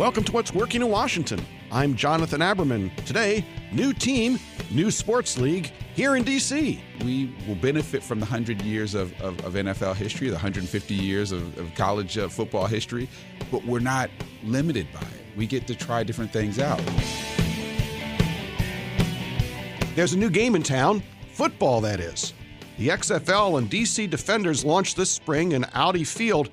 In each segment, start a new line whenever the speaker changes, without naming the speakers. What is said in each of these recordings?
Welcome to What's Working in Washington. I'm Jonathan Aberman. Today, new team, new sports league here in D.C.
We will benefit from the 100 years of, of, of NFL history, the 150 years of, of college uh, football history, but we're not limited by it. We get to try different things out.
There's a new game in town, football, that is. The XFL and DC Defenders launched this spring in Audi Field,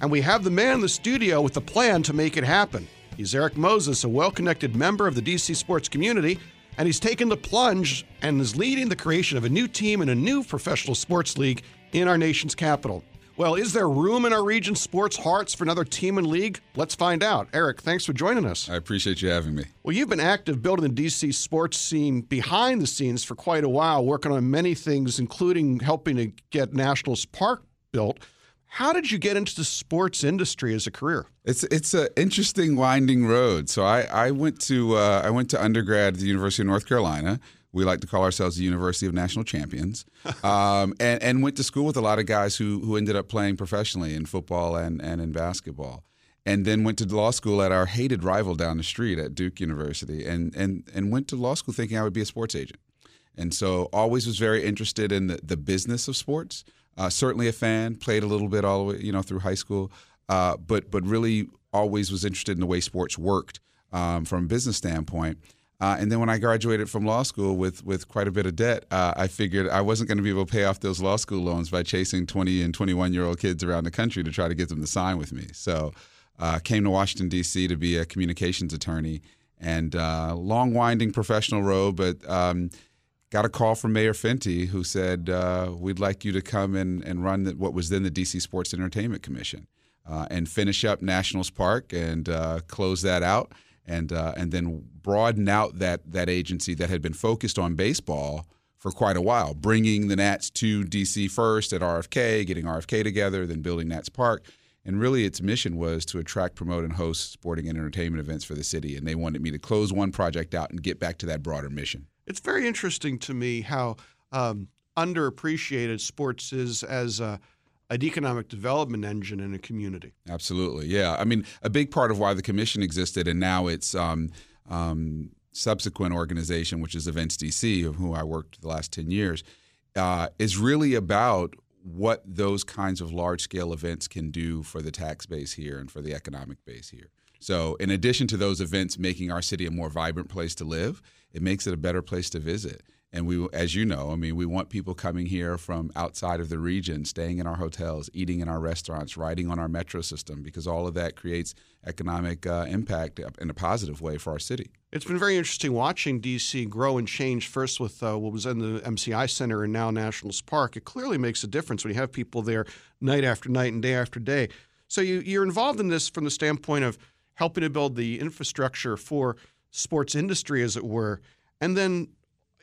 and we have the man in the studio with the plan to make it happen. He's Erik Moses, a well connected member of the DC sports community, and he's taken the plunge and is leading the creation of a new team and a new professional sports league in our nation's capital. Well, is there room in our region's sports hearts for another team and league? Let's find out. Erik, thanks for joining us.
I appreciate you having me.
Well, you've been active building the DC sports scene behind the scenes for quite a while, working on many things, including helping to get Nationals Park built. How did you get into the sports industry as a career?
It's it's an interesting winding road. So I, I went to uh, I went to undergrad at the University of North Carolina. We like to call ourselves the University of National Champions, um, and and went to school with a lot of guys who who ended up playing professionally in football and and in basketball, and then went to law school at our hated rival down the street at Duke University, and and and went to law school thinking I would be a sports agent, and so always was very interested in the, the business of sports. Uh, certainly a fan, played a little bit all the way you know through high school, uh, but but really always was interested in the way sports worked um, from a business standpoint. Uh, and then when I graduated from law school with with quite a bit of debt, uh, I figured I wasn't going to be able to pay off those law school loans by chasing 20 and 21 year old kids around the country to try to get them to sign with me. So uh, came to Washington D.C. to be a communications attorney, and uh, long winding professional road, but. Um, got a call from Mayor Fenty who said, uh, We'd like you to come and, and run the, what was then the DC Sports Entertainment Commission uh, and finish up Nationals Park and close that out and uh, and then broaden out that that agency that had been focused on baseball for quite a while, bringing the Nats to DC first at RFK, getting RFK together, then building Nats Park. And really, its mission was to attract, promote, and host sporting and entertainment events for the city. And they wanted me to close one project out and get back to that broader mission.
It's very interesting to me how um, underappreciated sports is as a an economic development engine in a community.
Absolutely, yeah. I mean, a big part of why the commission existed, and now it's um, um, subsequent organization, which is Events DC, of whom I worked the last ten years, uh, is really about what those kinds of large scale events can do for the tax base here and for the economic base here. So, in addition to those events making our city a more vibrant place to live, it makes it a better place to visit. And we, as you know, I mean, we want people coming here from outside of the region, staying in our hotels, eating in our restaurants, riding on our metro system, because all of that creates economic uh, impact in a positive way for our city.
It's been very interesting watching DC grow and change. First with uh, what was in the MCI Center and now Nationals Park. It clearly makes a difference when you have people there night after night and day after day. So you, you're involved in this from the standpoint of helping to build the infrastructure for sports industry, as it were, and then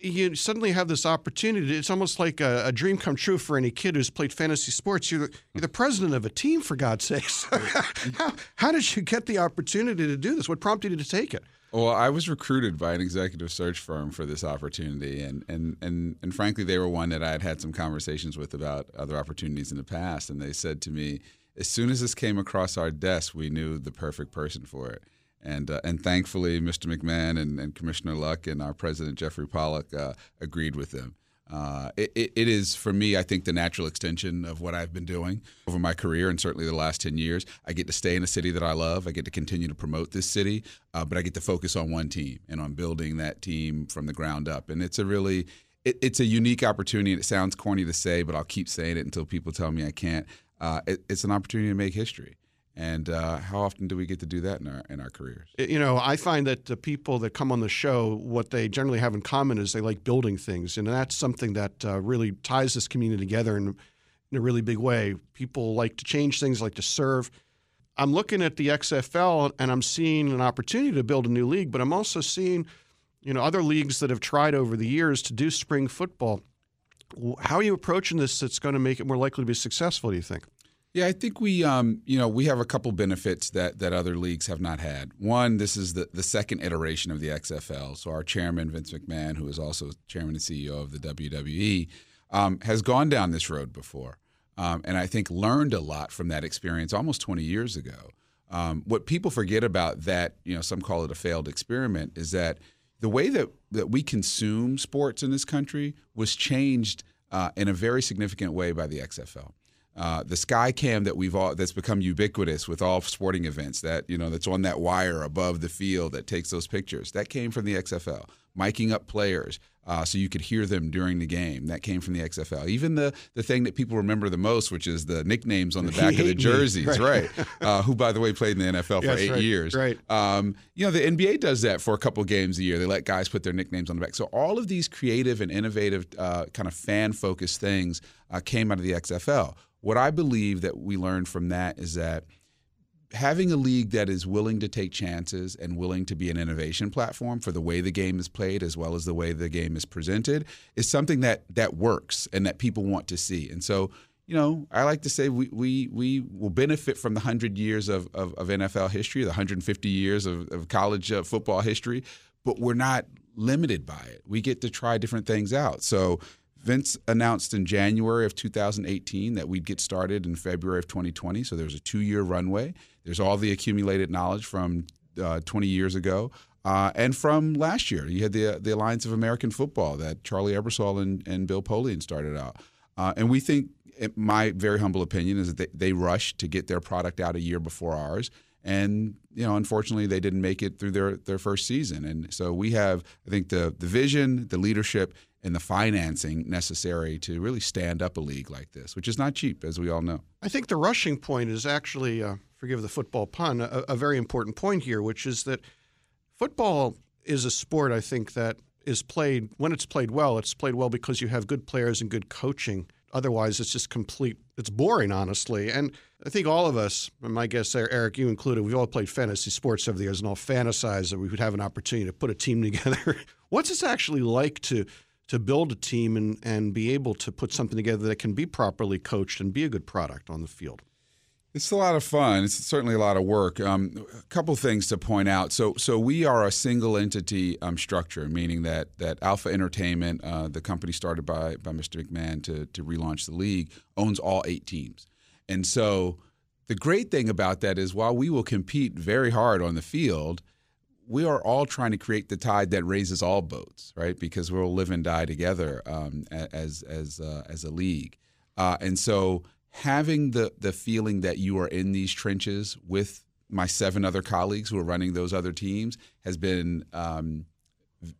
you suddenly have this opportunity. It's almost like a, a, dream come true for any kid who's played fantasy sports. You're the, you're the president of a team, for God's sakes. how, how did you get the opportunity to do this? What prompted you to take it?
Well, I was recruited by an executive search firm for this opportunity, and and and and frankly, they were one that I had had some conversations with about other opportunities in the past, and they said to me, as soon as this came across our desk, we knew the perfect person for it and uh, and thankfully, Mr. McMahon and, and, Commissioner Luck and our President Jeffrey Pollack uh, agreed with them. Uh, it, it is for me, I think, the natural extension of what I've been doing over my career and certainly the last ten years. I get to stay in a city that I love. I get to continue to promote this city, uh, but I get to focus on one team and on building that team from the ground up. And it's a really it, it's a unique opportunity. And it sounds corny to say, but I'll keep saying it until people tell me I can't. Uh, it, it's an opportunity to make history. And uh, how often do we get to do that in our in our careers?
You know, I find that the people that come on the show, what they generally have in common is they like building things, and that's something that uh, really ties this community together in, in a really big way. People like to change things, like to serve. I'm looking at the XFL, and I'm seeing an opportunity to build a new league, but I'm also seeing, you know, other leagues that have tried over the years to do spring football. How are you approaching this? That's going to make it more likely to be successful. Do you think?
Yeah, I think we, um, you know, we have a couple benefits that that other leagues have not had. One, this is the the second iteration of the XFL. So our chairman Vince McMahon, who is also chairman and CEO of the WWE, um, has gone down this road before, um, and I think learned a lot from that experience almost 20 years ago. Um, what people forget about that, you know, some call it a failed experiment, is that the way that, that we consume sports in this country was changed uh, in a very significant way by the XFL. Uh, the sky cam that we've all that's become ubiquitous with all sporting events that you know that's on that wire above the field that takes those pictures that came from the XFL miking up players uh, so you could hear them during the game that came from the XFL even the the thing that people remember the most which is the nicknames on the back of the jerseys right, right. Uh, who by the way played in the NFL for yes, eight
right,
years.
Right.
Um, you know the NBA does that for a couple games a year. They let guys put their nicknames on the back. So all of these creative and innovative uh, kind of fan focused things uh, came out of the XFL what I believe that we learned from that is that having a league that is willing to take chances and willing to be an innovation platform for the way the game is played as well as the way the game is presented is something that that works and that people want to see. And so, you know, I like to say we we, we will benefit from the 100 years of, of, of NFL history, the 150 years of, of college uh, football history, but we're not limited by it. We get to try different things out. So Vince announced in January of 2018 that we'd get started in February of 2020. So there's a two year runway. There's all the accumulated knowledge from uh, 20 years ago. Uh, and from last year, you had the the Alliance of American Football that Charlie Ebersol and, and Bill Polian started out. Uh, and we think, my very humble opinion, is that they, they rushed to get their product out a year before ours. And you know, unfortunately, they didn't make it through their, their first season. And so we have, I think, the the vision, the leadership, and the financing necessary to really stand up a league like this, which is not cheap, as we all know.
I think the rushing point is actually, uh, forgive the football pun, a, a, very important point here, which is that football is a sport, I think, that is played, when it's played well, it's played well because you have good players and good coaching. Otherwise, it's just complete, it's boring, honestly. And I think all of us, and my guess there, Erik, you included, we've all played fantasy sports over the years and all fantasized that we would have an opportunity to put a team together. What's this actually like to to build a team and, and be able to put something together that can be properly coached and be a good product on the field?
It's a lot of fun. It's certainly a lot of work. Um, a couple things to point out. So, so we are a single entity um, structure, meaning that that Alpha Entertainment, uh, the company started by by Mr. McMahon to to relaunch the league, owns all eight teams, and so the great thing about that is while we will compete very hard on the field, we are all trying to create the tide that raises all boats, right? Because we'll live and die together um, as as uh, as a league, uh, and so having the the feeling that you are in these trenches with my seven other colleagues who are running those other teams has been um,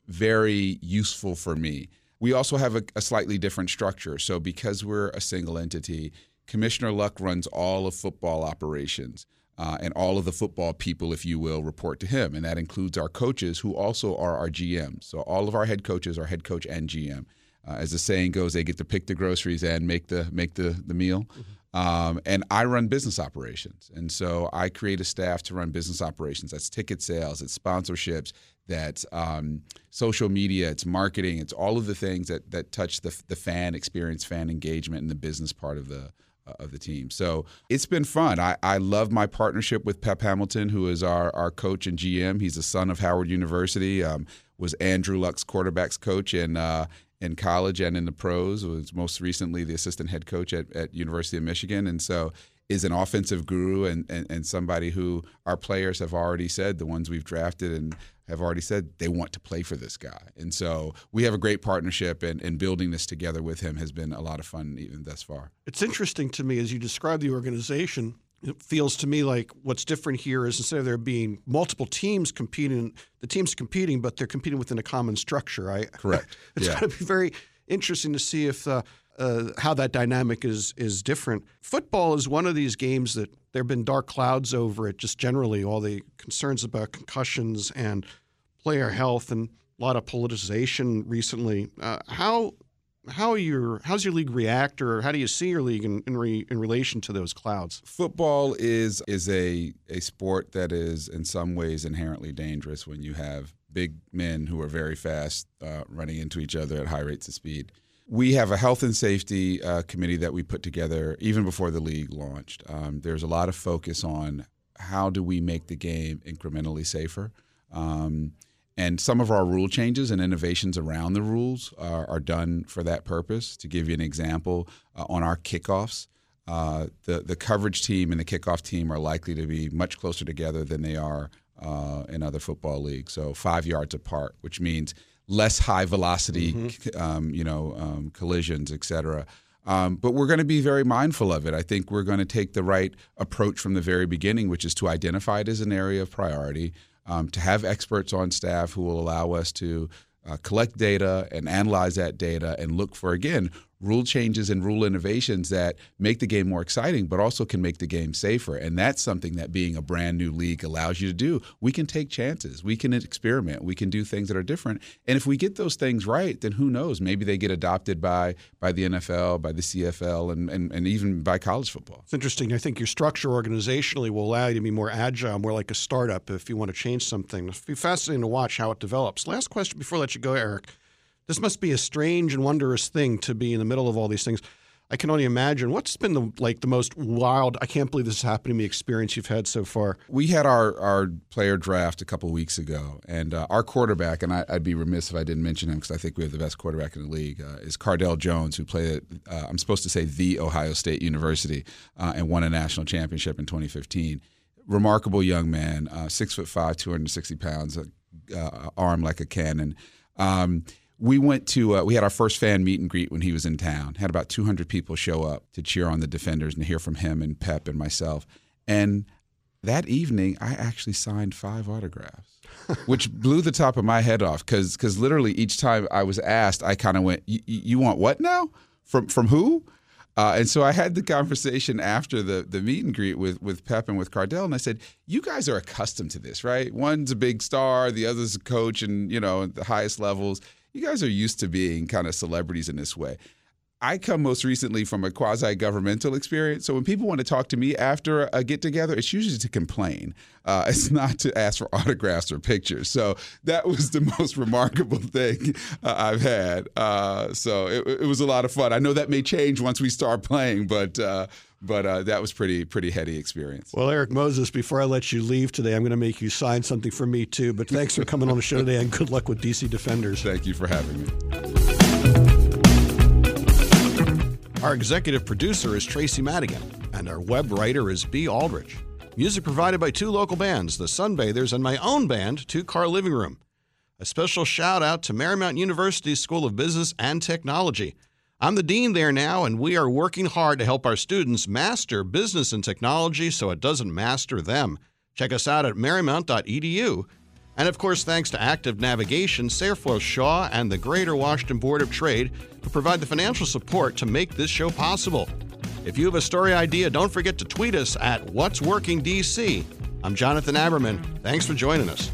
very useful for me. We also have a, a slightly different structure, so because we're a single entity, Commissioner Luck runs all of football operations. Uh, and all of the football people, if you will, report to him. And that includes our coaches, who also are our GMs. So all of our head coaches are head coach and GM. Uh, as the saying goes, they get to pick the groceries and make the make the the meal. Mm-hmm. Um, and I run business operations, and so I create a staff to run business operations. That's ticket sales, it's sponsorships, that's um, social media, it's marketing, it's all of the things that that touch the the fan experience, fan engagement, and the business part of the uh, of the team. So it's been fun. I, I love my partnership with Pep Hamilton, who is our, our coach and GM. He's a son of Howard University, um, was Andrew Luck's quarterbacks coach in, uh, in college and in the pros, was most recently the assistant head coach at, at University of Michigan. And so is an offensive guru and, and, and somebody who our players have already said, the ones we've drafted and have already said they want to play for this guy. And so we have a great partnership, and, and building this together with him has been a lot of fun even thus far.
It's interesting to me as you describe the organization. It feels to me like what's different here is instead of there being multiple teams competing, the teams competing, but they're competing within a common structure. I
correct.
it's
yeah.
going to be very interesting to see if uh, uh, how that dynamic is is different. Football is one of these games that there have been dark clouds over it. Just generally, all the concerns about concussions and player health and a lot of politicization recently. Uh, how how your how's your league react, or how do you see your league in in, re, in relation to those clouds?
Football is is a a sport that is in some ways inherently dangerous when you have big men who are very fast uh, running into each other at high rates of speed. We have a health and safety uh, committee that we put together even before the league launched. Um, there's a lot of focus on how do we make the game incrementally safer. Um, and some of our rule changes and innovations around the rules are, are done for that purpose. To give you an example, uh, on our kickoffs, uh, the the coverage team and the kickoff team are likely to be much closer together than they are uh, in other football leagues. So five yards apart, which means less high velocity, mm-hmm. um, you know, um, collisions, et cetera. Um, but we're going to be very mindful of it. I think we're going to take the right approach from the very beginning, which is to identify it as an area of priority, um, to have experts on staff who will allow us to uh, collect data and analyze that data and look for, again, rule changes and rule innovations that make the game more exciting, but also can make the game safer. And that's something that being a brand new league allows you to do. We can take chances, we can experiment, we can do things that are different. And if we get those things right, then who knows? Maybe they get adopted by by the NFL, by the CFL, and, and, and even by college football.
It's interesting. I think your structure organizationally will allow you to be more agile, more like a startup if you want to change something. It'll be fascinating to watch how it develops. Last question before I let you go, Erik. This must be a strange and wondrous thing to be in the middle of all these things. I can only imagine what's been the like the most wild. I can't believe this is happening to me. Experience you've had so far.
We had our our player draft a couple weeks ago, and uh, our quarterback, and I, would be remiss if I didn't mention him because I think we have the best quarterback in the league, uh, is Cardale Jones, who played at uh, I'm supposed to say the Ohio State University uh, and won a national championship in 2015. Remarkable young man, uh, six foot five, 260 pounds, uh, arm like a cannon. Um, we went to uh, we had our first fan meet and greet when he was in town. Had about 200 people show up to cheer on the defenders and hear from him and pep and myself. And that evening i actually signed five autographs which blew the top of my head off because because literally each time i was asked i kind of went you want what now? From from who? Uh, and so I had the conversation after the the meet and greet with with Pep and with Cardale, and I said, "You guys are accustomed to this, right? One's a big star, the other's a coach, and you know the highest levels you guys are used to being kind of celebrities in this way. I come most recently from a quasi governmental experience. So when people want to talk to me after a get together, it's usually to complain. Uh, it's not to ask for autographs or pictures. So that was the most remarkable thing uh, I've had. Uh, so it, it, was a lot of fun. I know that may change once we start playing, but uh, but uh, that was pretty pretty heady experience.
Well, Erik Moses, before I let you leave today, I'm going to make you sign something for me too. But thanks for coming on the show today, and good luck with DC Defenders.
Thank you for having me.
Our executive producer is Tracy Madigan, and our web writer is B. Aldrich. Music provided by two local bands, the Sunbathers, and my own band, Two Car Living Room. A special shout out to Marymount University School of Business and Technology. I'm the dean there now, and we are working hard to help our students master business and technology so it doesn't master them. Check us out at marymount.edu. And of course, thanks to Active Navigation, Sarefoyle Shaw, and the Greater Washington Board of Trade who provide the financial support to make this show possible. If you have a story idea, don't forget to tweet us at What's Working DC. I'm Jonathan Aberman. Thanks for joining us.